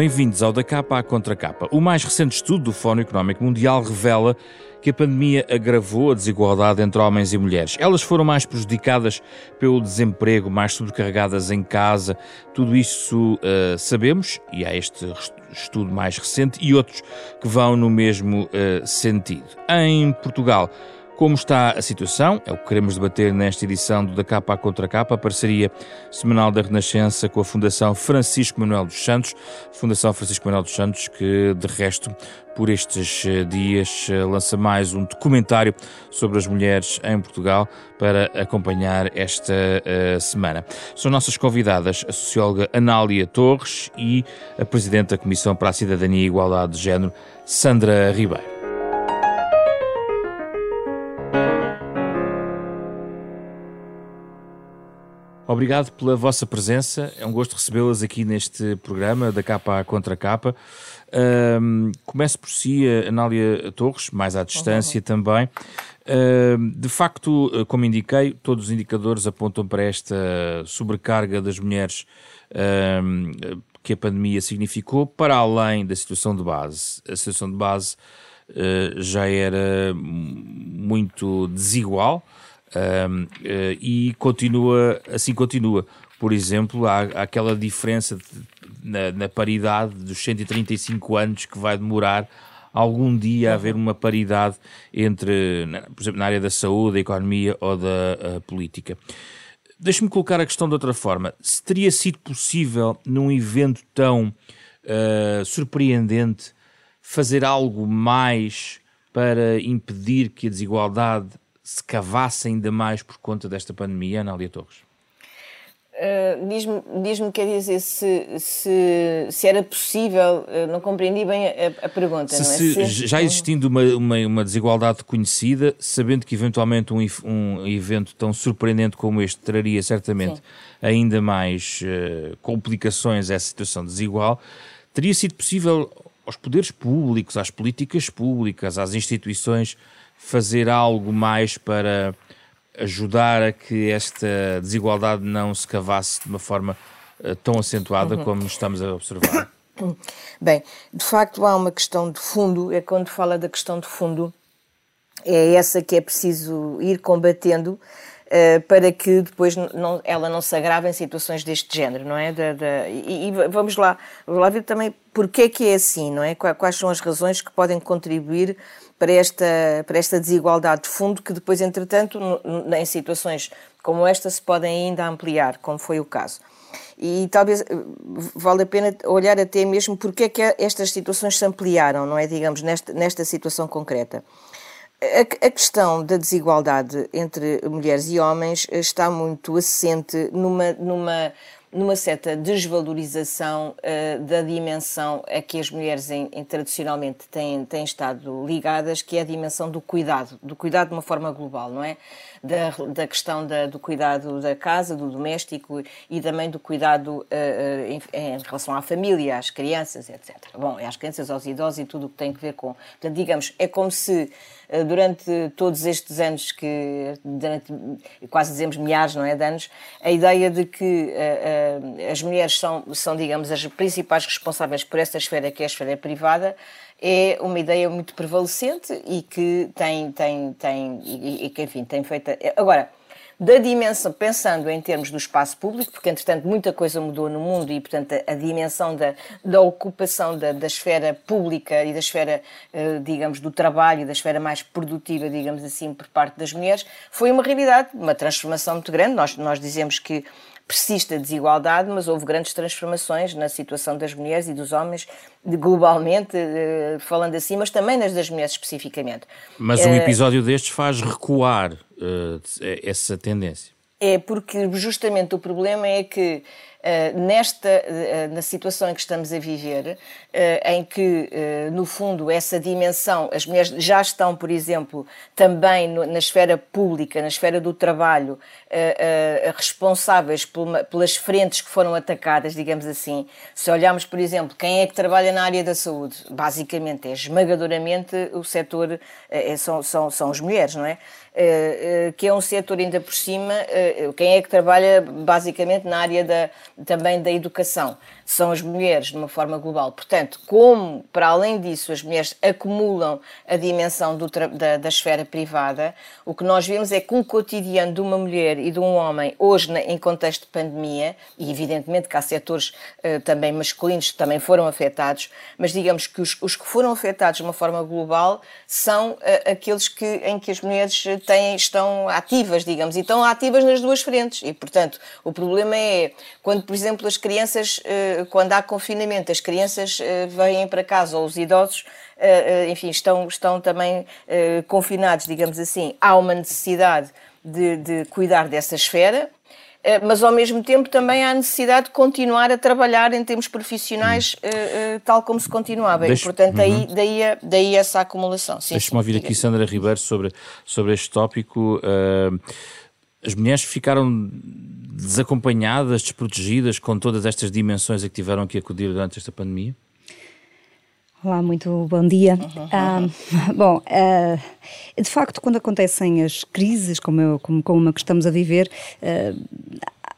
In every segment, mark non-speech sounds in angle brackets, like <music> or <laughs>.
Bem-vindos ao Da Capa à Contra Capa. O mais recente estudo do Fórum Económico Mundial revela que a pandemia agravou a desigualdade entre homens e mulheres. Elas foram mais prejudicadas pelo desemprego, mais sobrecarregadas em casa. Tudo isso uh, sabemos, e há este estudo mais recente e outros que vão no mesmo uh, sentido. Em Portugal, como está a situação? É o que queremos debater nesta edição do Da Capa à Contra Capa, a parceria semanal da Renascença com a Fundação Francisco Manuel dos Santos. Fundação Francisco Manuel dos Santos, que de resto, por estes eh, dias, eh, lança mais um documentário sobre as mulheres em Portugal para acompanhar esta uh, semana. São nossas convidadas a socióloga Anália Torres e a Presidente da Comissão para a Cidadania e Igualdade de Género, Sandra Ribeiro. Obrigado pela vossa presença. É um gosto recebê-las aqui neste programa da capa à contra capa. Um, começo por si, Anália Torres, mais à distância também. Um, de facto, como indiquei, todos os indicadores apontam para esta sobrecarga das mulheres um, que a pandemia significou, para além da situação de base. A situação de base uh, já era muito desigual um, uh, eh, e continua, assim continua. Por exemplo, há, há aquela diferença de, na, na, paridade dos 135 anos que vai demorar algum dia a haver uma paridade entre, por exemplo, na área da saúde, da economia ou da uh, política. Deixe-me colocar a questão de outra forma. Se teria sido possível, num evento tão uh, surpreendente, fazer algo mais para impedir que a desigualdade se cavasse ainda mais por conta desta pandemia, Anália Torres? Uh, Diz-me, diz quer dizer, se, se, se era possível, uh, não compreendi bem a, a pergunta. Se, não é? se, já existindo uma, uma, uma, desigualdade conhecida, sabendo que eventualmente um, um evento tão surpreendente como este traria certamente Sim. ainda mais uh, complicações a essa situação desigual, teria sido possível aos poderes públicos, às políticas públicas, às instituições, fazer algo mais para ajudar a que esta desigualdade não se cavasse de uma forma uh, tão acentuada uhum. como estamos a observar? <coughs> Bem, de facto há uma questão de fundo, é quando fala da questão de fundo, é essa que é preciso ir combatendo uh, para que depois não, ela não se agrave em situações deste género, não é? Da, da, e, e, vamos lá, vamos lá ver também porque é que é assim, não é? Quais são as razões que podem contribuir para esta, para esta desigualdade de fundo que depois, entretanto, em situações como esta se podem ainda ampliar, como foi o caso. E talvez eh, vale a pena olhar até mesmo porque é que estas situações se ampliaram, não é? Digamos, nesta, nesta situação concreta. A, a, questão da desigualdade entre mulheres e homens está muito assente numa, numa numa certa desvalorização uh, da dimensão a que as mulheres em, em, tradicionalmente têm, têm estado ligadas, que é a dimensão do cuidado, do cuidado de uma forma global, não é? Da, da questão da, do cuidado da casa, do doméstico e também do cuidado uh, em, em, relação à família, às crianças, etc. Bom, às crianças, aos idosos e tudo o que tem a ver com. Portanto, digamos, é como se eh, durante todos estes anos que, durante, quase dizemos milhares não é, de anos, a ideia de que uh, uh, as mulheres são, são, digamos, as principais responsáveis por esta esfera que é a esfera privada, é uma ideia muito prevalecente e que tem, tem, tem e, e que, enfim, tem feito... Agora, da dimensão, pensando em termos do espaço público, porque entretanto muita coisa mudou no mundo e, portanto, a, a dimensão da, da ocupação da, da, esfera pública e da esfera, uh, digamos, do trabalho, da esfera mais produtiva, digamos assim, por parte das mulheres, foi uma realidade, uma transformação muito grande. Nós, nós dizemos que persiste a desigualdade, mas houve grandes transformações na situação das mulheres e dos homens, globalmente, eh, falando assim, mas também nas das mulheres especificamente. Mas um eh, episódio destes faz recuar uh, essa tendência. É porque justamente o problema é que nesta uh, na situação em que estamos a viver, em que no fundo essa dimensão, as mulheres já estão, por exemplo, também na esfera pública, na esfera do trabalho, responsáveis pelas frentes que foram atacadas, digamos assim. Se olharmos, por exemplo, quem é que trabalha na área da saúde, basicamente é esmagadoramente o setor, são, são, são as mulheres, não é? que é um setor ainda por cima, quem é que trabalha basicamente na área da, também da educação, são as mulheres de uma forma global. Portanto, como para além disso as mulheres acumulam a dimensão da, da, esfera privada, o que nós vemos é que um cotidiano de uma mulher e de um homem, hoje em contexto de pandemia, e evidentemente que há setores uh, também masculinos que também foram afetados, mas digamos que os, os que foram afetados de uma forma global são uh, aqueles que, em que as mulheres têm, estão ativas, digamos, e estão ativas nas duas frentes. E, portanto, o problema é quando, por exemplo, as crianças, uh, quando há confinamento, as crianças vêm para casa, ou os idosos, enfim, estão, estão também confinados, digamos assim, há uma necessidade de, de cuidar dessa esfera, eh, mas ao mesmo tempo também há necessidade de continuar a trabalhar em termos profissionais uh, uh, tal como se continuava. Deixe... E, portanto, uhum. daí, daí essa acumulação. Deixa-me ouvir aqui Sandra Ribeiro sobre, sobre este tópico. Uh, as mulheres ficaram desacompanhadas, desprotegidas com todas estas dimensões a que tiveram que acudir durante esta pandemia? Olá, muito bom dia. Uhum. Ah, <laughs> bom, uh, de facto, quando acontecem as crises, como, eu, como, como uma que estamos a viver, uh,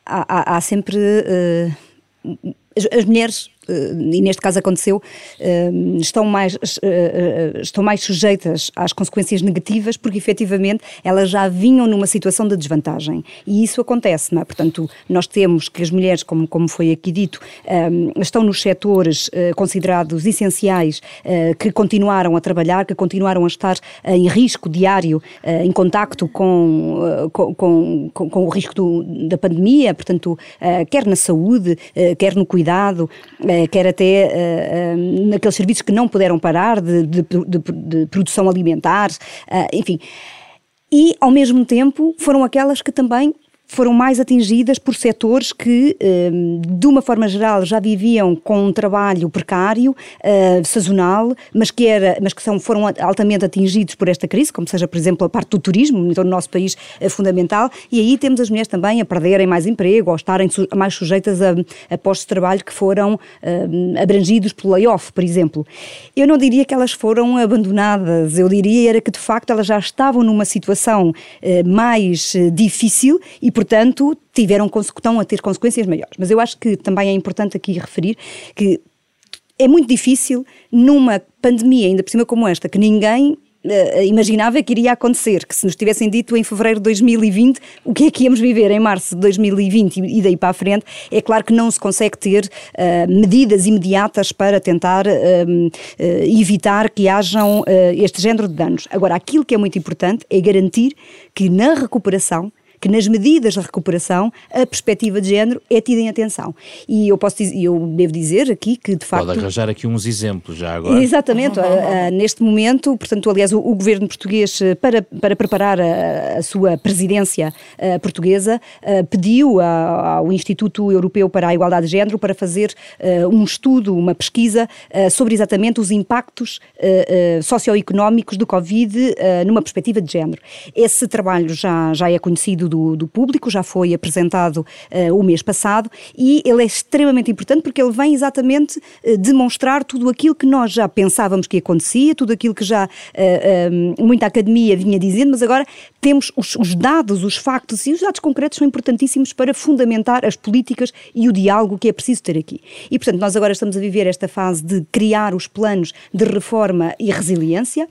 há, há, sempre. Uh, as, as, mulheres e neste caso aconteceu, eh, estão mais, eh, estão mais sujeitas às consequências negativas porque efetivamente elas já vinham numa situação de desvantagem. E isso acontece, não é? Portanto, nós temos que as mulheres, como, como foi aqui dito, estão nos setores considerados essenciais que continuaram a trabalhar, que continuaram a estar em risco diário, em contacto com, com, com, com o risco do, da pandemia, portanto, quer na saúde, quer no cuidado eh, quer até eh, eh, naqueles serviços que não puderam parar de, de, de, de produção alimentar, enfim. E, ao mesmo tempo, foram aquelas que também foram mais atingidas por setores que, ehm, de uma forma geral, já viviam com um trabalho precário, eh, sazonal, mas que, era, mas que são, foram altamente atingidos por esta crise, como seja, por exemplo, a parte do turismo, então no nosso país é fundamental, e aí temos as mulheres também a perderem mais emprego ou estarem mais sujeitas a, a postos de trabalho que foram ehm, abrangidos pelo layoff, por exemplo. Eu não diria que elas foram abandonadas, eu diria era que de facto elas já estavam numa situação eh, mais difícil e, por portanto, tiveram, estão a ter consequências maiores. Mas eu acho que também é importante aqui referir que é muito difícil numa pandemia, ainda por cima como esta, que ninguém uh, imaginava que iria acontecer, que se nos tivessem dito em fevereiro de 2020 o que é que íamos viver em março de 2020 e, daí para a frente, é claro que não se consegue ter uh, medidas imediatas para tentar uh, evitar que hajam este género de danos. Agora, aquilo que é muito importante é garantir que na recuperação que nas medidas de recuperação a perspectiva de género é tida em atenção. E eu posso dizer, eu devo dizer aqui que de facto... Pode arranjar aqui uns exemplos já agora. Exatamente, uhum. uh, neste momento, portanto, aliás, o, o, governo português, eh, para, para preparar a, a sua presidência uh, portuguesa, uh, pediu a, ao Instituto Europeu para a Igualdade de Género para fazer um estudo, uma pesquisa sobre exatamente os impactos socioeconómicos do Covid numa perspectiva de género. Esse trabalho já, já é conhecido do, do público, já foi apresentado uh, o mês passado e ele é extremamente importante porque ele vem exatamente uh, demonstrar tudo aquilo que nós já pensávamos que acontecia, tudo aquilo que já uh, muita academia vinha dizendo, mas agora temos os, os dados, os factos e os dados concretos são importantíssimos para fundamentar as políticas e o diálogo que é preciso ter aqui. E, portanto, nós agora estamos a viver esta fase de criar os planos de reforma e resiliência,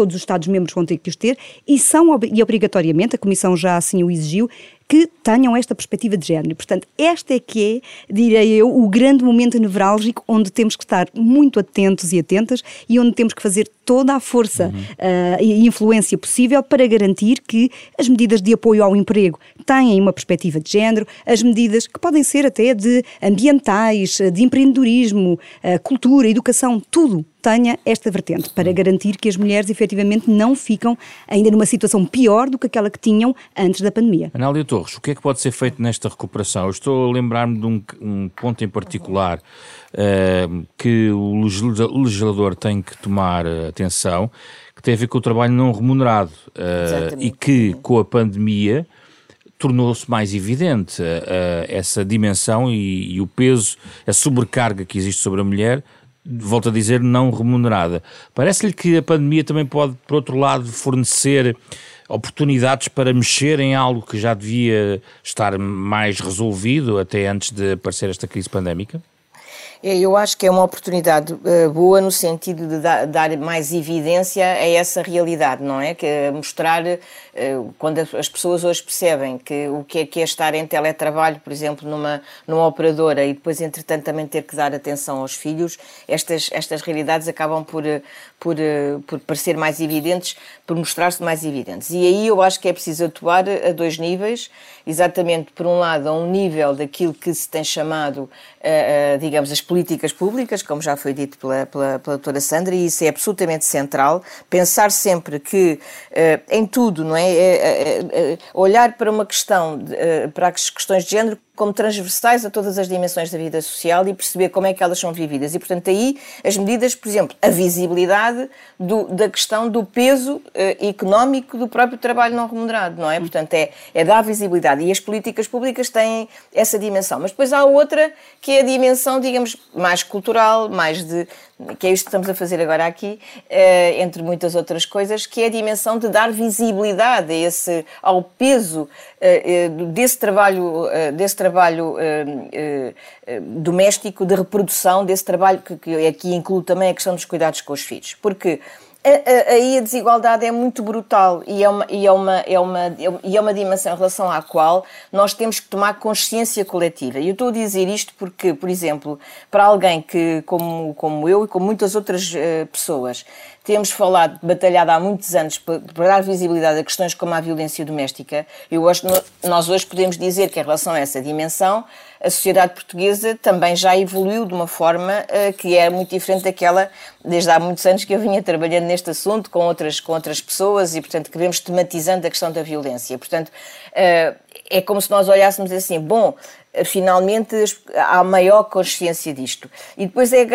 todos os Estados-membros vão ter que os ter, e são, e obrigatoriamente, a Comissão já assim o exigiu, que tenham esta perspectiva de género. Portanto, este é que é, direi eu, o grande momento nevrálgico onde temos que estar muito atentos e atentas e onde temos que fazer toda a força uhum. uh, e influência possível para garantir que as medidas de apoio ao emprego têm uma perspectiva de género, as medidas que podem ser até de ambientais, de empreendedorismo, uh, cultura, educação, tudo tenha esta vertente para garantir que as mulheres efetivamente não ficam ainda numa situação pior do que aquela que tinham antes da pandemia. Anália Torres, o que é que pode ser feito nesta recuperação? Eu estou a lembrar-me de um, um, ponto em particular uh, que o legislador tem que tomar atenção, que tem a ver com o trabalho não remunerado uh, e que com a pandemia tornou-se mais evidente uh, essa dimensão e, e o peso, a sobrecarga que existe sobre a mulher volto a dizer, não remunerada. Parece-lhe que a pandemia também pode, por outro lado, fornecer oportunidades para mexer em algo que já devia estar mais resolvido até antes de aparecer esta crise pandémica? É, eu acho que é uma oportunidade uh, boa no sentido de da, dar mais evidência a essa realidade, não é? Que é mostrar uh, quando as pessoas hoje percebem que o que é que é estar em teletrabalho, por exemplo, numa, numa operadora e depois, entretanto, também ter que dar atenção aos filhos, estas, estas realidades acabam por, por, por parecer mais evidentes, por mostrar-se mais evidentes. E aí eu acho que é preciso atuar a dois níveis, exatamente, por um lado, a um nível daquilo que se tem chamado, digamos, as políticas públicas, como já foi dito pela, pela, pela doutora Sandra, e isso é absolutamente central. Pensar sempre que uh, em tudo, não é? é, é olhar para uma questão, para as questões de género como transversais a todas as dimensões da vida social e perceber como é que elas são vividas. E, portanto, aí as medidas, por exemplo, a visibilidade do, da questão do peso uh, económico do próprio trabalho não remunerado, não é? Portanto, é, é dar visibilidade. E as políticas públicas têm essa dimensão. Mas depois há outra que é a dimensão, digamos, mais cultural, mais de, que é isto que estamos a fazer agora aqui, uh, entre muitas outras coisas, que é a dimensão de dar visibilidade a esse, ao peso uh, desse trabalho, desse trabalho doméstico, de reprodução, desse trabalho que, que aqui inclui também a questão dos cuidados com os filhos. Porque aí a desigualdade é muito brutal e é uma, e, é uma, é, uma, e é uma dimensão em relação à qual nós temos que tomar consciência coletiva. E eu estou a dizer isto porque, por exemplo, para alguém que, como, como eu e como muitas outras uh, pessoas, temos falado, batalhado há muitos anos para, para, dar visibilidade a questões como a violência doméstica, eu acho que nós hoje podemos dizer que em relação a essa dimensão, a sociedade portuguesa também já evoluiu de uma forma uh, que é muito diferente daquela desde há muitos anos que eu vinha trabalhando neste assunto com outras, com outras pessoas e, portanto, que vemos tematizando a questão da violência. Portanto, uh, é como se nós olhássemos assim, bom, finalmente há maior consciência disto. E depois é,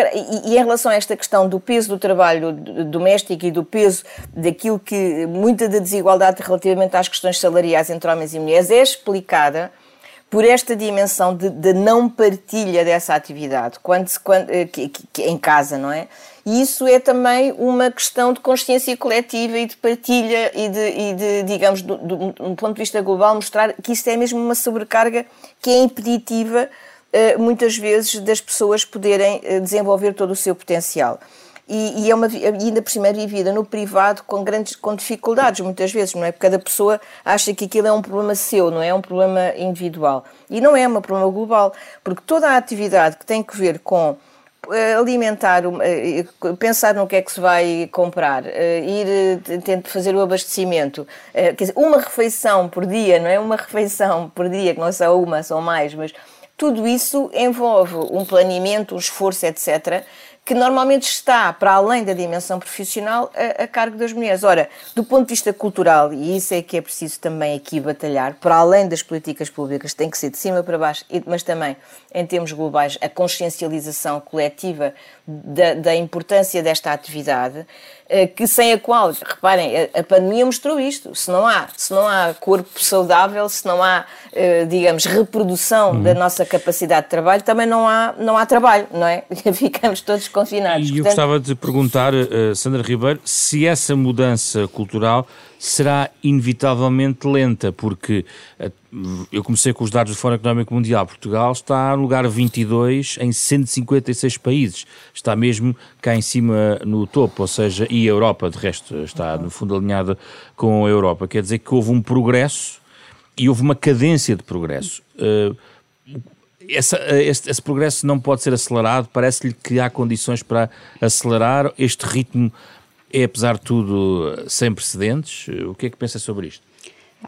e em relação a esta questão do peso do trabalho doméstico e do peso daquilo que muita da desigualdade relativamente às questões salariais entre homens e mulheres é explicada por esta dimensão de, de não partilha dessa atividade quando, quando, eh, que, que, em casa, não é? E isso é também uma questão de consciência coletiva e de partilha e de, e de digamos, do, do, do, ponto de vista global, mostrar que isto é mesmo uma sobrecarga que é impeditiva, uh, muitas vezes, das pessoas poderem uh, desenvolver todo o seu potencial. E, e, é uma, ainda por cima é vivida no privado com grandes com dificuldades, muitas vezes, não é? Porque cada pessoa acha que aquilo é um problema seu, não é? é um problema individual. E não é um problema global, porque toda a atividade que tem que ver com eh, alimentar, eh, pensar no que é que se vai comprar, eh, ir tentar fazer o abastecimento, quer dizer, uma refeição por dia, não é uma <laughs> refeição por dia, que não é só uma, são mais, mas tudo isso envolve um planeamento, um esforço, etc., que normalmente está para além da dimensão profissional a, a, cargo das mulheres. Ora, do ponto de vista cultural, e isso é que é preciso também aqui batalhar, para além das políticas públicas, tem que ser de cima para baixo, mas também em termos globais, a consciencialização coletiva da, da importância desta atividade que sem a qual, reparem, a, pandemia mostrou isto. Se não há, se não há corpo saudável, se não há, eh, digamos, reprodução uhum. da nossa capacidade de trabalho, também não há, não há trabalho, não é? <laughs> Ficamos todos confinados. E eu gostava de perguntar, uh, Sandra Ribeiro, se essa mudança cultural será inevitavelmente lenta, porque eu comecei com os dados do Fórum Económico Mundial. Portugal está no lugar 22 em 156 países. Está mesmo cá em cima no topo, ou seja, e a Europa, de resto, está no fundo alinhada com a Europa. Quer dizer que houve um progresso e houve uma cadência de progresso. Essa, esse, esse, progresso não pode ser acelerado? Parece-lhe que há condições para acelerar? Este ritmo é, apesar de tudo, sem precedentes? O que é que pensa sobre isto?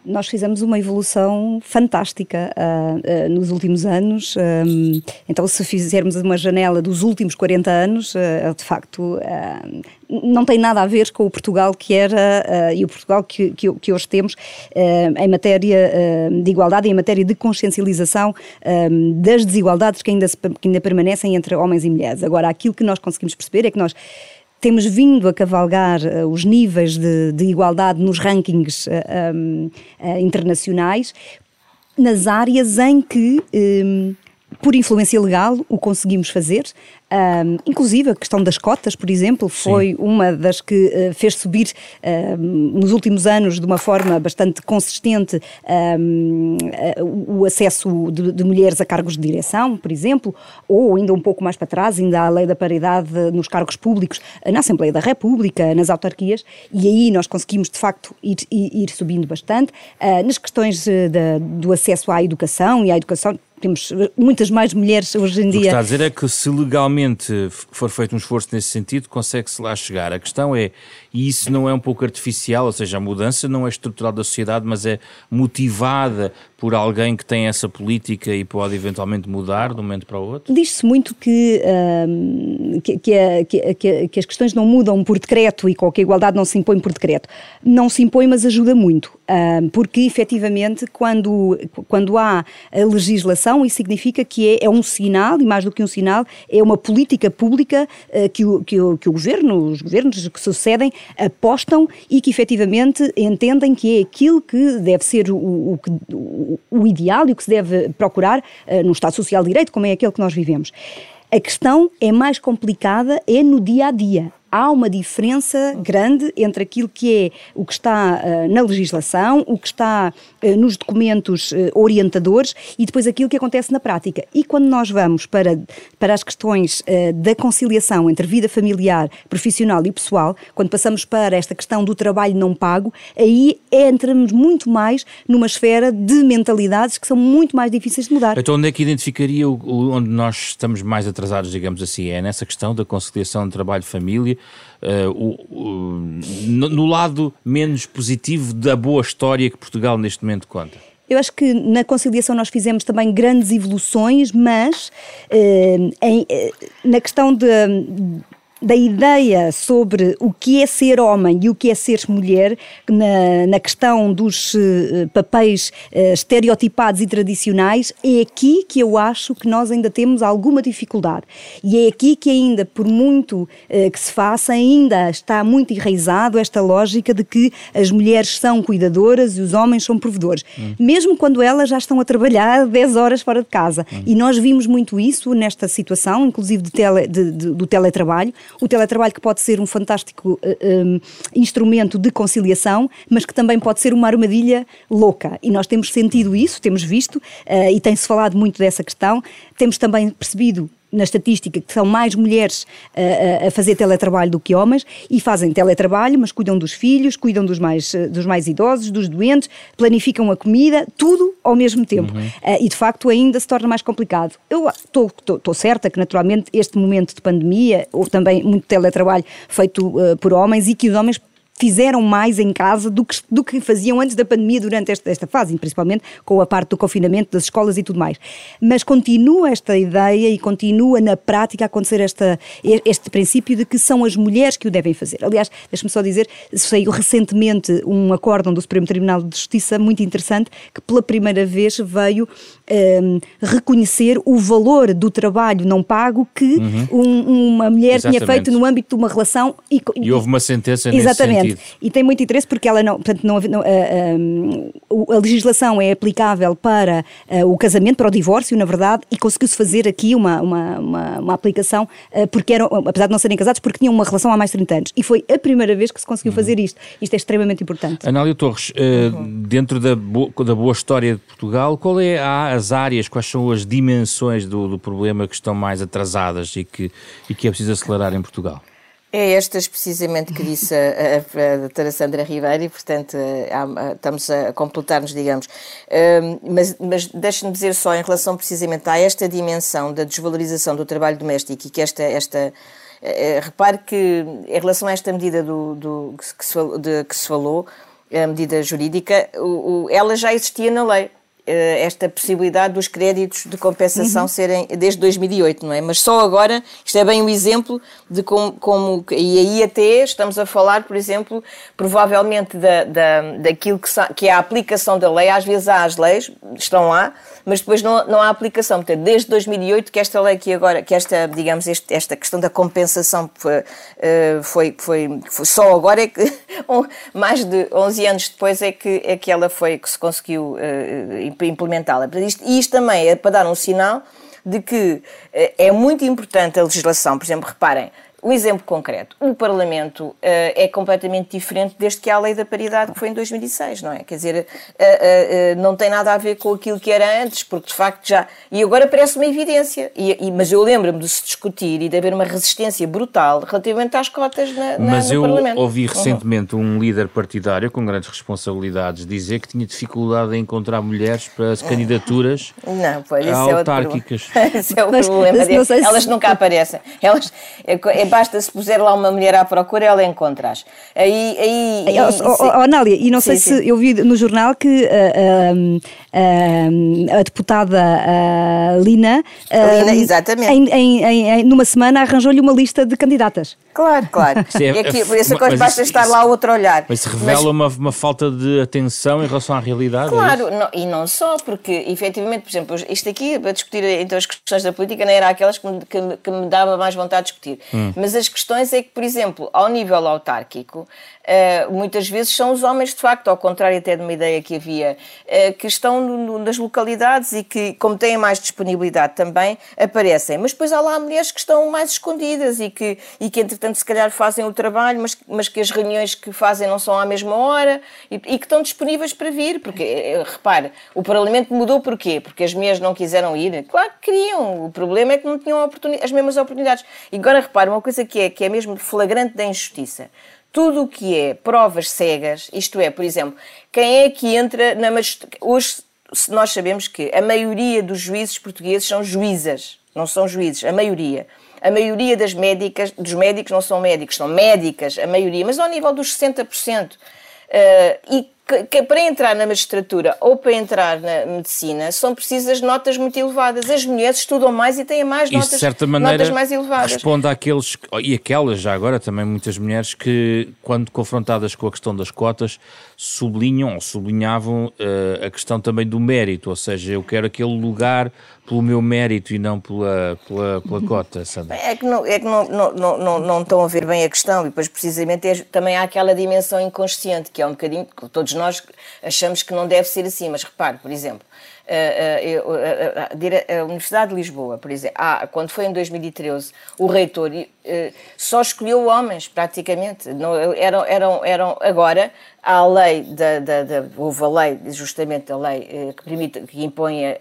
Nós fizemos uma evolução fantástica uh, uh, nos últimos anos. Um, então, se fizermos uma janela dos últimos 40 anos, uh, de facto, não tem nada a ver com o Portugal que era e o Portugal que, que, que hoje temos em matéria de igualdade em matéria de consciencialização das desigualdades que ainda, se, que ainda permanecem entre homens e mulheres. Agora, aquilo que nós conseguimos perceber é que nós temos vindo a cavalgar uh, os níveis de, de, igualdade nos rankings uh, um, uh, internacionais nas áreas em que um, por influência legal, o conseguimos fazer. Um, inclusive a questão das cotas, por exemplo, foi Sim. uma das que uh, fez subir uh, nos últimos anos de uma forma bastante consistente um, uh, o acesso de, de, mulheres a cargos de direção, por exemplo, ou ainda um pouco mais para trás, ainda a lei da paridade nos cargos públicos, na Assembleia da República, nas autarquias, e aí nós conseguimos de facto ir, ir, subindo bastante. nas questões de, do acesso à educação e à educação temos muitas mais mulheres hoje em dia. O que está a dizer é que se legalmente for feito um esforço nesse sentido, consegue-se lá chegar. A questão é, e isso não é um pouco artificial, ou seja, a mudança não é estrutural da sociedade, mas é motivada por alguém que tem essa política e pode eventualmente mudar de um momento para o outro? Diz-se muito que, que, que, a, que, que, as questões não mudam por decreto e que a igualdade não se impõe por decreto. Não se impõe, mas ajuda muito, porque efetivamente quando, quando há a legislação, isso significa que é, é, um sinal, e mais do que um sinal, é uma política pública uh, que, o, que, o, que o governo, os governos que sucedem, apostam e que efetivamente entendem que é aquilo que deve ser o, o, o ideal e o que se deve procurar uh, num Estado Social de Direito, como é aquele que nós vivemos. A questão é mais complicada, é no dia a dia há uma diferença grande entre aquilo que é o que está uh, na legislação, o que está uh, nos documentos uh, orientadores e depois aquilo que acontece na prática. E quando nós vamos para, para as questões da conciliação entre vida familiar, profissional e pessoal, quando passamos para esta questão do trabalho não pago, aí entramos muito mais numa esfera de mentalidades que são muito mais difíceis de mudar. Então onde é que identificaria o, o, onde nós estamos mais atrasados, digamos assim? É nessa questão da conciliação de trabalho-família uh, o, no, no lado menos positivo da boa história que Portugal neste momento conta? Eu acho que na conciliação nós fizemos também grandes evoluções, mas uh, em, uh, na questão de, da ideia sobre o que é ser homem e o que é ser mulher, na, na questão dos uh, papéis uh, estereotipados e tradicionais, é aqui que eu acho que nós ainda temos alguma dificuldade. E é aqui que ainda, por muito uh, que se faça, ainda está muito enraizado esta lógica de que as mulheres são cuidadoras e os homens são provedores. Hum. Mesmo quando elas já estão a trabalhar <laughs> 10 horas fora de casa. Hum. E nós vimos muito isso nesta situação, inclusive de tele, de, de, do teletrabalho, o teletrabalho que pode ser um fantástico uh, eh, um, instrumento de conciliação, mas que também pode ser uma armadilha louca. E nós temos sentido isso, temos visto, uh, e tem-se falado muito dessa questão. Temos também percebido na estatística que são mais mulheres uh, a fazer teletrabalho do que homens e fazem teletrabalho, mas cuidam dos filhos, cuidam dos mais, dos mais idosos, dos doentes, planificam a comida, tudo ao mesmo tempo. Uhum. Uh, e de facto ainda se torna mais complicado. Eu estou certa que naturalmente este momento de pandemia, houve também muito teletrabalho feito uh, por homens e que os homens fizeram mais em casa do que, do que faziam antes da pandemia durante esta, esta fase, principalmente com a parte do confinamento das escolas e tudo mais. Mas continua esta ideia e continua na prática a acontecer esta, este princípio de que são as mulheres que o devem fazer. Aliás, deixe-me só dizer, saiu recentemente um acórdão do Supremo Tribunal de Justiça muito interessante que pela primeira vez veio um, reconhecer o valor do trabalho não pago que uhum. um, uma mulher Exatamente. tinha feito no âmbito de uma relação. E, e houve uma sentença Exatamente. Sentido. E tem muito interesse porque ela não, portanto, não, não a, a, a, legislação é aplicável para a, o casamento, para o divórcio, na verdade, e conseguiu-se fazer aqui uma, uma, uma, uma aplicação, porque eram, apesar de não serem casados, porque tinham uma relação há mais de 30 anos. E foi a primeira vez que se conseguiu uhum. fazer isto. Isto é extremamente importante. Anália Torres, uhum. dentro da, bo da boa história de Portugal, qual é a as áreas, quais são as dimensões do, do problema que estão mais atrasadas e que, e que é preciso acelerar em Portugal? É estas precisamente que disse a, a, a doutora Sandra Ribeiro e, portanto, a, estamos a completar-nos, digamos. Um, mas mas deixe-me dizer só em relação precisamente a esta dimensão da desvalorização do trabalho doméstico e que esta, esta uh, repare que em relação a esta medida do, do que, se, de, que se falou, a medida jurídica, o, o, ela já existia na lei. Eh, esta possibilidade dos créditos de compensação uhum. serem desde 2008, não é? Mas só agora, isto é bem um exemplo de como, como e aí até estamos a falar, por exemplo, provavelmente da, da, daquilo que, que é a aplicação da lei, às vezes há as leis, estão lá, mas depois não, não há aplicação. Portanto, desde 2008 que esta lei aqui agora, que esta, digamos, este, esta questão da compensação foi, eh, foi, foi, foi, só agora é que, <laughs> mais de 11 anos depois é que, é que ela foi, que se conseguiu uh, implementá-la. Isto, e isto também é para dar um sinal de que é muito importante a legislação, por exemplo, reparem, um exemplo concreto. O Parlamento uh, é completamente diferente desde que há a lei da paridade que foi em 2006, não é? Quer dizer, uh, uh, não tem nada a ver com aquilo que era antes, porque de facto já. E agora parece uma evidência. E, e, mas eu lembro-me de se discutir e de haver uma resistência brutal relativamente às cotas na, na, mas no Parlamento. Mas eu ouvi uhum. recentemente uhum. um líder partidário com grandes responsabilidades dizer que tinha dificuldade em encontrar mulheres para as candidaturas não, pois, isso autárquicas. <laughs> É esse é o problema. Elas nunca aparecem. Elas, é, é basta se puser lá uma mulher à procura, ela encontras. Aí, aí, aí oh, oh, oh, Anália, e não sim, sei sim. se eu vi no jornal que uh, uh, a deputada uh, Lina, Lina exatamente. Em, em, em, numa semana arranjou-lhe uma lista de candidatas. Claro, claro. É, é que, por isso coisa basta estar lá outro olhar. Mas se revela mas, uma, uma falta de atenção em relação à realidade. É claro, é não, e não só, porque efetivamente, por exemplo, isto aqui, para discutir então as questões da política, não era aquelas que me, que, que me dava mais vontade de discutir. Hum. Mas as questões é que, por exemplo, ao nível autárquico, uh, muitas vezes são os homens, de facto, ao contrário até de uma ideia que havia, uh, que estão no, no, nas localidades e que, como têm mais disponibilidade também, aparecem. Mas depois há lá mulheres que estão mais escondidas e que, e que entretanto, se calhar fazem o trabalho, mas, mas que as reuniões que fazem não são à mesma hora e, e que estão disponíveis para vir. Porque, eh, repare, o Parlamento mudou porquê? Porque as mulheres não quiseram ir? Claro que queriam. O problema é que não tinham as mesmas oportunidades. E agora, repare, uma coisa que é, que é mesmo flagrante da injustiça tudo o que é provas cegas, isto é, por exemplo, quem é que entra na magistratura. Hoje nós sabemos que a maioria dos juízes portugueses são juízas, não são juízes, a maioria. A maioria das médicas, dos médicos não são médicos, são médicas, a maioria, mas ao nível dos 60%. Uh, eh, e que, que, para entrar na magistratura ou para entrar na medicina são precisas notas muito elevadas. As mulheres estudam mais e têm mais notas, de certa maneira, notas mais elevadas. Responde àqueles, e aquelas já agora também muitas mulheres que, quando confrontadas com a questão das cotas, sublinham ou sublinhavam uh, a questão também do mérito, ou seja, eu quero aquele lugar pelo meu mérito e não pela, pela, pela cota, Sandra? É que, não, é que não, não, não, não, estão a ver bem a questão e depois precisamente é, também há aquela dimensão inconsciente que é um bocadinho, que todos nós achamos que não deve ser assim, mas repare, por exemplo, a, a, a, a Universidade de Lisboa, por exemplo, ah, quando foi em 2013, o reitor só escolheu homens, praticamente. Não, eram, eram, eram agora há a lei da, da, da, houve a lei, justamente a lei eh, que permite, que impõe a,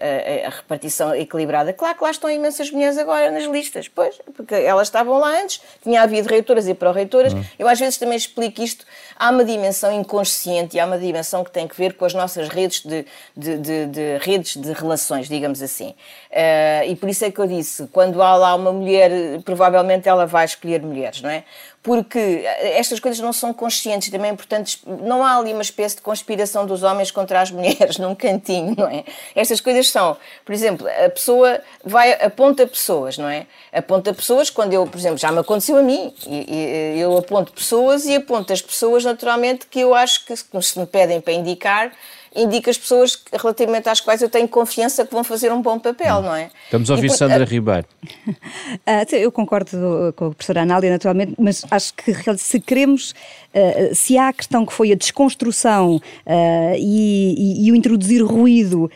a, repartição equilibrada. Claro que lá estão imensas mulheres agora nas listas, pois, porque elas estavam lá antes, tinha havido reitoras e pró-reitoras. Uhum. Eu às vezes também explico isto. Há uma dimensão inconsciente e há uma dimensão que tem que ver com as nossas redes de, de, de, de redes de relações, digamos assim. Uh, e por isso é que eu disse, quando há lá uma mulher, provavelmente ela vai escolher mulheres, não é? Porque estas coisas não são conscientes, também é importante, não há ali uma espécie de conspiração dos homens contra as <laughs> mulheres num cantinho, não é? Estas coisas são, por exemplo, a pessoa vai, aponta pessoas, não é? Aponta pessoas quando eu, por exemplo, já me aconteceu a mim, e, e, eu aponto pessoas e aponto as pessoas naturalmente que eu acho que se me pedem para indicar, indica as pessoas relativamente às quais eu tenho confiança que vão fazer um bom papel, não é? Estamos a ouvir e, Sandra Ribeiro. <laughs> Uh, eu concordo com a professora Anália, naturalmente, mas acho que se queremos, uh, se há a questão que foi a desconstrução uh, e, e, e, o introduzir ruído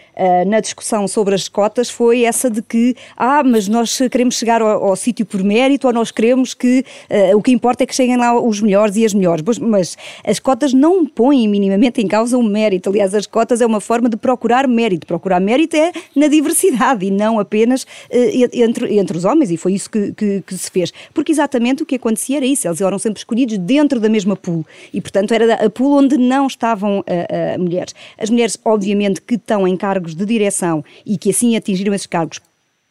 na discussão sobre as cotas, foi essa de que, ah, mas nós queremos chegar ao, ao sítio por mérito ou nós queremos que o que importa é que cheguem lá os melhores e as melhores. Mas, mas as cotas não põem minimamente em causa o mérito. Aliás, as cotas é uma forma de procurar mérito. Procurar mérito é na diversidade e não apenas entre, entre os homens, e foi isso que, que, que, se fez. Porque exatamente o que acontecia era isso, eles eram sempre escolhidos dentro da mesma pool, e portanto era a pool onde não estavam uh, uh, mulheres. As mulheres, obviamente, que estão em cargos de direção e que assim atingiram esses cargos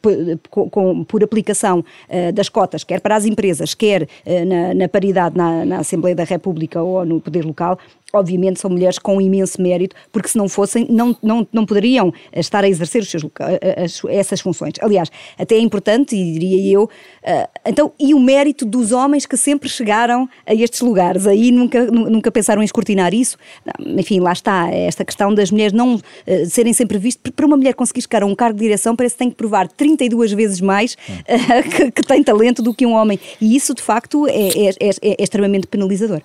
por, com, por aplicação uh, das cotas, quer para as empresas, quer uh, na, na, paridade na, na, Assembleia da República ou no Poder Local, obviamente são mulheres com imenso mérito, porque se não fossem, não, não, não poderiam estar a exercer os seus, as, essas funções. Aliás, até é importante, e diria eu, uh, então, e o mérito dos homens que sempre chegaram a estes lugares? Aí nunca, nunca pensaram em escrutinar isso? Enfim, lá está, esta questão das mulheres não uh, serem sempre vistas. Para uma mulher conseguir chegar a um cargo de direção, parece que tem que provar 32 vezes mais uh, <laughs> que, que, tem talento do que um homem. E isso, de facto, é, é, é, é extremamente penalizador.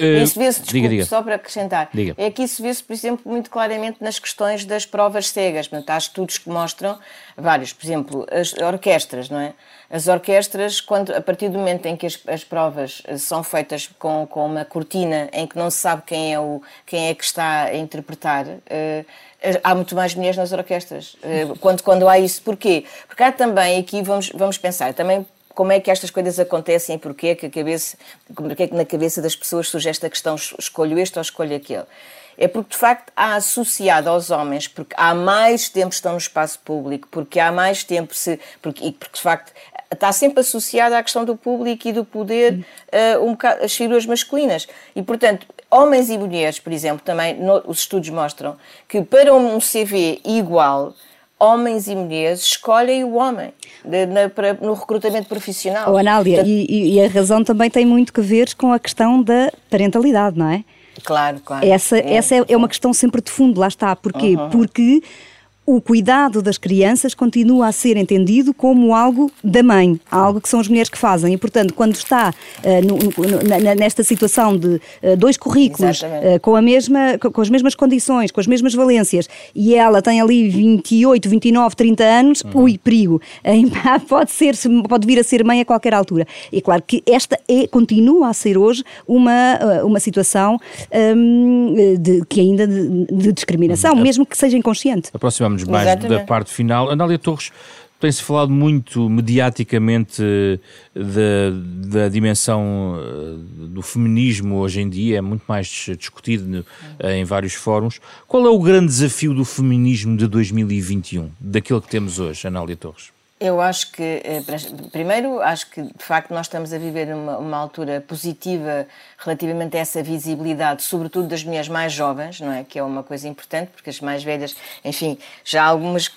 Isso vê-se, diga, diga. só para acrescentar, Diga. é que isso vê-se, por exemplo, muito claramente nas questões das provas cegas. Portanto, há estudos que mostram vários, por exemplo, as orquestras, não é? As orquestras, quando, a partir do momento em que as, as provas são feitas com, com uma cortina em que não se sabe quem é, o, quem é que está a interpretar, uh, há muito mais mulheres nas orquestras. Quando, quando há isso, porquê? Porque há também, aqui vamos, vamos pensar, também como é que estas coisas acontecem e porquê que, a cabeça, porquê que na cabeça das pessoas surge esta questão, escolho este ou escolho aquele. É porque, de facto, há associado aos homens, porque há mais tempo estão no espaço público, porque há mais tempo se. Porque, e porque, de facto, está sempre associada à questão do público e do poder uh, um bocado, as figuras masculinas. E, portanto, homens e mulheres, por exemplo, também no, os estudos mostram que para um CV igual, homens e mulheres escolhem o homem de, na, para, no recrutamento profissional. Oh, Anália, Portanto, e, e, a razão também tem muito que ver com a questão da parentalidade, não é? Claro, claro. Essa é, essa é, é uma questão sempre de fundo, lá está. Porquê? Uhum. Porque o cuidado das crianças continua a ser entendido como algo da mãe, algo que são as mulheres que fazem. E, portanto, quando está uh, no, no, nesta situação de uh, dois currículos uh, com, a mesma, com as mesmas condições, com as mesmas valências, e ela tem ali 28, 29, 30 anos, uhum. ui, perigo. <laughs> pode, ser, pode vir a ser mãe a qualquer altura. E claro que esta é, continua a ser hoje uma, uma situação um, de, que ainda de, de discriminação, uhum. mesmo que seja inconsciente. Aproximamos mais Exatamente. da parte final. Anália Torres, tem-se falado muito mediaticamente da, da dimensão eh, do feminismo hoje em dia, é muito mais discutido eh, em vários fóruns. Qual é o grande desafio do feminismo de 2021, daquele que temos hoje, Anália Torres? Eu acho que, eh, primeiro, acho que de facto nós estamos a viver uma, uma, altura positiva relativamente a essa visibilidade, sobretudo das mulheres mais jovens, não é? Que é uma coisa importante, porque as mais velhas, enfim, já há algumas,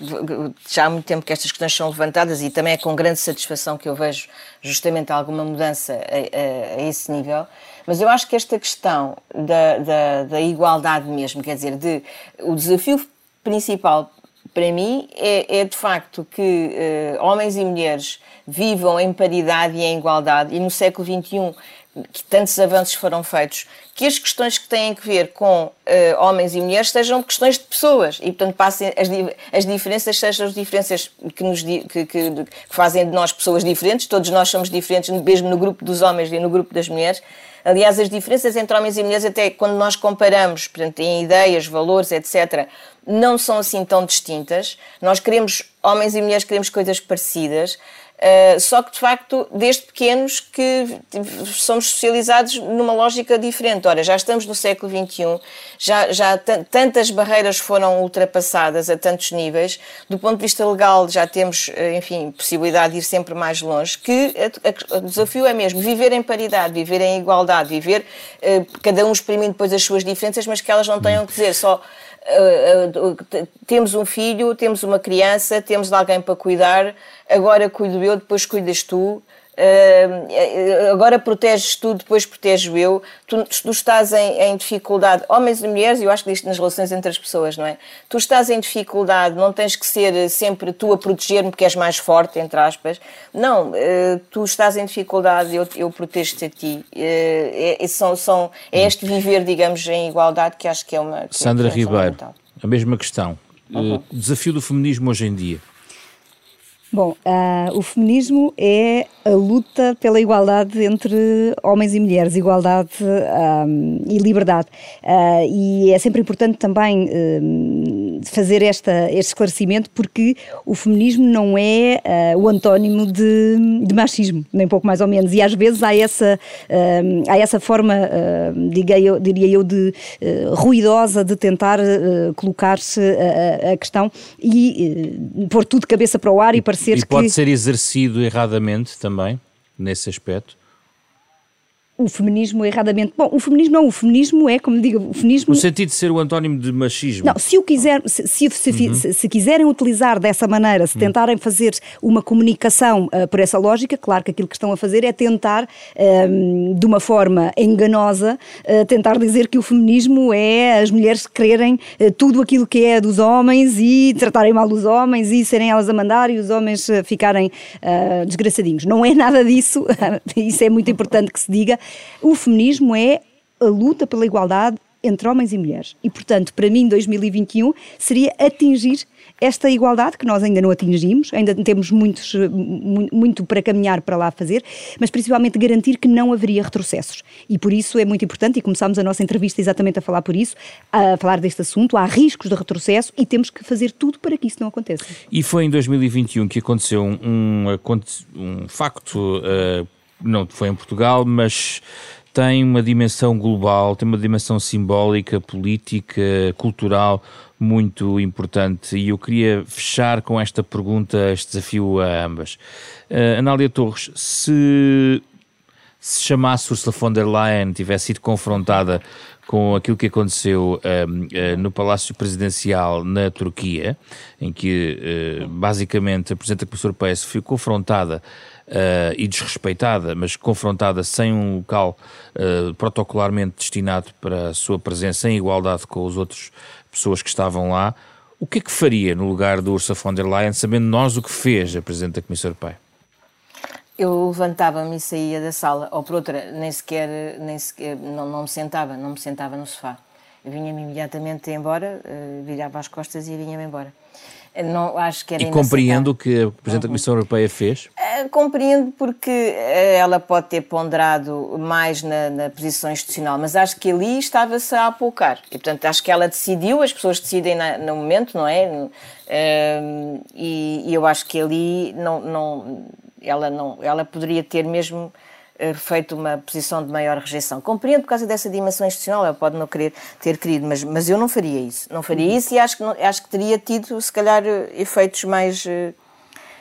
já há muito tempo que estas questões são levantadas e também é com grande satisfação que eu vejo justamente alguma mudança a, a, a esse nível. Mas eu acho que esta questão da, da, da igualdade mesmo, quer dizer, de, o desafio principal para mim é, é de facto que uh, homens e mulheres vivam em paridade e em igualdade, e no século XXI que tantos avanços foram feitos, que as questões que têm que ver com uh, homens e mulheres sejam questões de pessoas e, portanto, passem as, as diferenças sejam as diferenças que, nos, que, que, que, fazem de nós pessoas diferentes, todos nós somos diferentes, mesmo no grupo dos homens e no grupo das mulheres. Aliás, as diferenças entre homens e mulheres, até quando nós comparamos, portanto, em ideias, valores, etc., não são assim tão distintas. Nós queremos, homens e mulheres, queremos coisas parecidas. Uh, só que, de facto, desde pequenos que somos socializados numa lógica diferente. Ora, já estamos no século XXI, já, já tantas barreiras foram ultrapassadas a tantos níveis, do ponto de vista legal já temos, eh, enfim, possibilidade de ir sempre mais longe, que o desafio é mesmo viver em paridade, viver em igualdade, viver, uh, cada um exprimindo depois as suas diferenças, mas que elas não tenham que dizer só temos um filho, temos uma criança, temos alguém para cuidar, agora cuido eu, depois cuidas tu. Uh, agora proteges tu, depois protejo eu. Tu, tu estás em, em, dificuldade, homens e mulheres, eu acho que isto nas relações entre as pessoas, não é? Tu estás em dificuldade, não tens que ser sempre tu a proteger-me porque és mais forte, entre aspas. Não, uh, tu estás em dificuldade, eu, eu protejo-te a ti. Uh, é, são, são, é este viver, digamos, em igualdade que acho que é uma. Que Sandra é Ribeiro, a mesma questão. Uhum. desafio do feminismo hoje em dia. Bom, uh, o feminismo é a luta pela igualdade entre homens e mulheres, igualdade um, e liberdade. Uh, e é sempre importante também uh, fazer esta, este esclarecimento porque o feminismo não é o antónimo de, de, machismo, nem pouco mais ou menos. E às vezes há essa, há essa forma, diria, eu, diria eu, de ruidosa de tentar colocar-se a, a, questão e pôr tudo de cabeça para o ar e parecer parecer e pode ser exercido erradamente também, nesse aspecto? O feminismo erradamente. Bom, o feminismo não, o feminismo é, como digo, o feminismo. No sentido de ser o antónimo de machismo. Não, se o quiser, se, se, se, uhum. se, se quiserem utilizar dessa maneira, se uhum. tentarem fazer uma comunicação uh, por essa lógica, claro que aquilo que estão a fazer é tentar, um, de uma forma enganosa, uh, tentar dizer que o feminismo é as mulheres quererem uh, tudo aquilo que é dos homens e tratarem mal dos homens e serem elas a mandar e os homens ficarem desgraçadinhos. Não é nada disso, <laughs> isso é muito importante que se diga o feminismo é a luta pela igualdade entre homens e mulheres. E, portanto, para mim, 2021 seria atingir esta igualdade que nós ainda não atingimos, ainda temos muitos, muito para caminhar para lá fazer, mas principalmente garantir que não haveria retrocessos. E por isso é muito importante, e começámos a nossa entrevista exatamente a falar por isso, a falar deste assunto, há riscos de retrocesso e temos que fazer tudo para que isso não aconteça. E foi em 2021 que aconteceu um, um, um facto, uh, não foi em Portugal, mas tem uma dimensão global, tem uma dimensão simbólica, política, cultural muito importante e eu queria fechar com esta pergunta, este desafio a ambas. Uh, Anália Torres, se se chamasse Ursula von der Leyen tivesse sido confrontada com aquilo que aconteceu uh, uh, no Palácio Presidencial na Turquia, em que uh, basicamente a Presidente da Comissão Europeia foi confrontada e desrespeitada, mas confrontada sem um local protocolarmente destinado para a sua presença em igualdade com os outros pessoas que estavam lá, o que é que faria no lugar de Ursula von der Leyen, sabendo nós o que fez a Presidente da Comissão Europeia? Eu levantava-me e saía da sala, ou por outra, nem sequer, nem sequer não, não me sentava, não me sentava no sofá. Vinha-me imediatamente embora, uh, virava as costas e vinha-me embora. Não, acho que era e compreendo o que a Presidente da Comissão Europeia fez? Uh, compreendo porque uh, ela pode ter ponderado mais na, na posição institucional, mas acho que ali estava-se a apocar. E, portanto, acho que ela decidiu, as pessoas decidem na, no momento, não é? E, e, eu acho que ali não, não, ela, não, ela poderia ter mesmo feito uma posição de maior rejeição. Compreendo por causa dessa dimensão institucional, ela pode não querer ter querido, mas, mas eu não faria isso. Não faria uhum. isso e acho que, acho que teria tido, se calhar, eh, efeitos mais. Eh,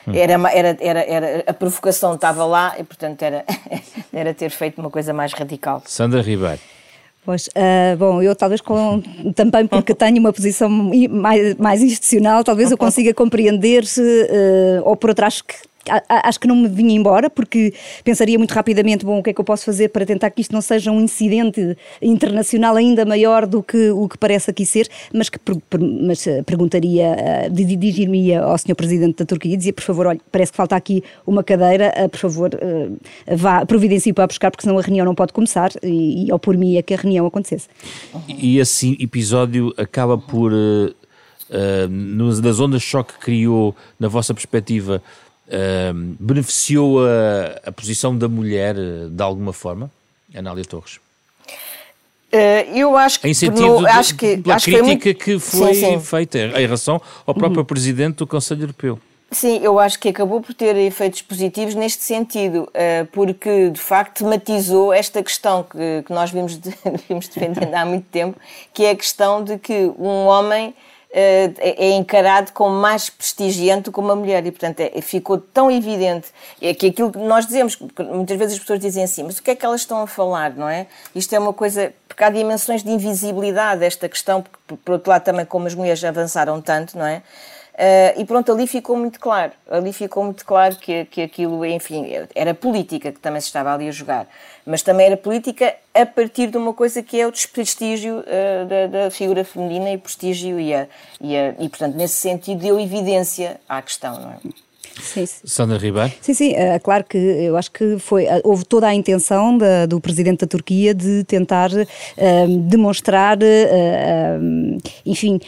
uhum. Era, era, era, era, a provocação estava lá e, portanto, era, <laughs> era ter feito uma coisa mais radical. Sandra Ribeiro. Pois, uh, bom, eu talvez com, <laughs> também porque tenho uma posição mais, mais institucional, talvez eu <laughs> consiga compreender, uh, ou por outro acho que acho que não me vinha embora porque pensaria muito rapidamente, bom, o que é que eu posso fazer para tentar que isto não seja um incidente internacional ainda maior do que o que parece aqui ser, mas que mas eh, perguntaria, eh, dirigir-me ao Sr. Presidente da Turquia e dizia, por favor, olha, parece que falta aqui uma cadeira, eh, por favor, vá, providencie para buscar, porque senão a reunião não pode começar e, e ou por mim é que a reunião acontecesse. E esse episódio acaba por, uh, uh, nas ondas de choque que criou, na vossa perspectiva, Uh, beneficiou a, a, posição da mulher uh, de alguma forma, Anália Torres? Uh, eu acho que. Em sentido no, acho que, pela acho crítica que foi, sim, sim. feita em relação ao próprio uhum. Presidente do Conselho Europeu. Sim, eu acho que acabou por ter efeitos positivos neste sentido, uh, porque de facto tematizou esta questão que, nós vimos, de, <laughs> vimos defendendo há muito tempo, que é a questão de que um homem eh, é encarado como mais prestigiante que uma mulher e, portanto, é, ficou tão evidente é que aquilo que nós dizemos, muitas vezes as pessoas dizem assim, mas o que é que elas estão a falar, não é? Isto é uma coisa, porque há dimensões de invisibilidade desta questão, porque, por outro lado, também como as mulheres avançaram tanto, não é? Uh, e pronto, ali ficou muito claro, ali ficou muito claro que, que aquilo, enfim, era política que também se estava ali a jogar, mas também era política a partir de uma coisa que é o desprestígio uh, da, da, figura feminina e prestígio e, a, e, a, e, portanto, nesse sentido deu evidência à questão, não é? Sim, sim. Sandra Ribeiro? Sim, sim, é claro que eu acho que foi, eh, houve toda a intenção da, do Presidente da Turquia de tentar uh, demonstrar, enfim,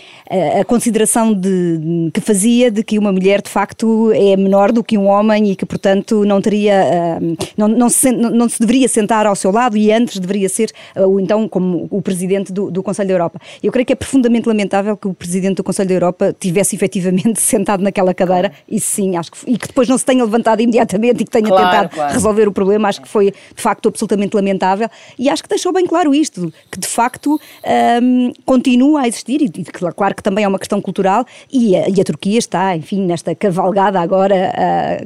a consideração de, que fazia de que uma mulher de facto é menor do que um homem e que, portanto, não teria, não, não, se, não se deveria sentar ao seu lado e antes deveria ser, ou então, como o Presidente do, do Conselho da Europa. Eu creio que é profundamente lamentável que o Presidente do Conselho da Europa tivesse efetivamente <laughs> sentado naquela cadeira, e sim, acho que e que depois não se tenha levantado imediatamente e que tenha claro, tentado claro. resolver o problema, acho que foi de facto absolutamente lamentável e acho que deixou bem claro isto, que de facto um, continua a existir e, e, claro que também é uma questão cultural e a, e a Turquia está, enfim, nesta cavalgada agora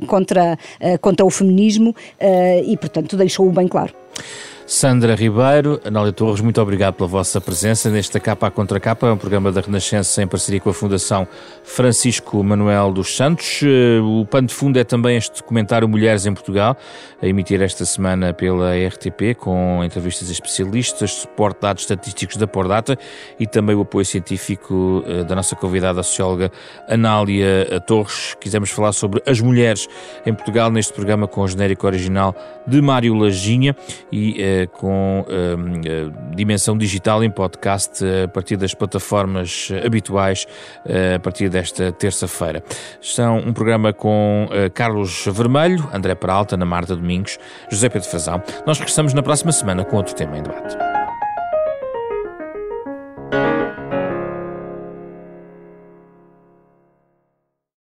uh, contra, uh, contra o feminismo uh, e portanto deixou-o bem claro. Sandra Ribeiro, Anália Torres, muito obrigado pela vossa presença nesta Capa a Contra Capa, é um programa da Renascença em parceria com a Fundação Francisco Manuel dos Santos. Eh, o pano de fundo é também este documentário Mulheres em Portugal, a emitir esta semana pela RTP, com entrevistas a especialistas, suporte de dados estatísticos da Pordata e também o apoio científico eh, da nossa convidada, a socióloga Anália Torres. Quisemos falar sobre as mulheres em Portugal neste programa com o genérico original de Mário Laginha e eh, com dimensão digital em podcast a partir das plataformas habituais a partir desta terça-feira. São um programa com Carlos Vermelho, André Peralta, Ana Marta Domingos, José Pedro Frazão. Nós regressamos na próxima semana com outro tema em debate.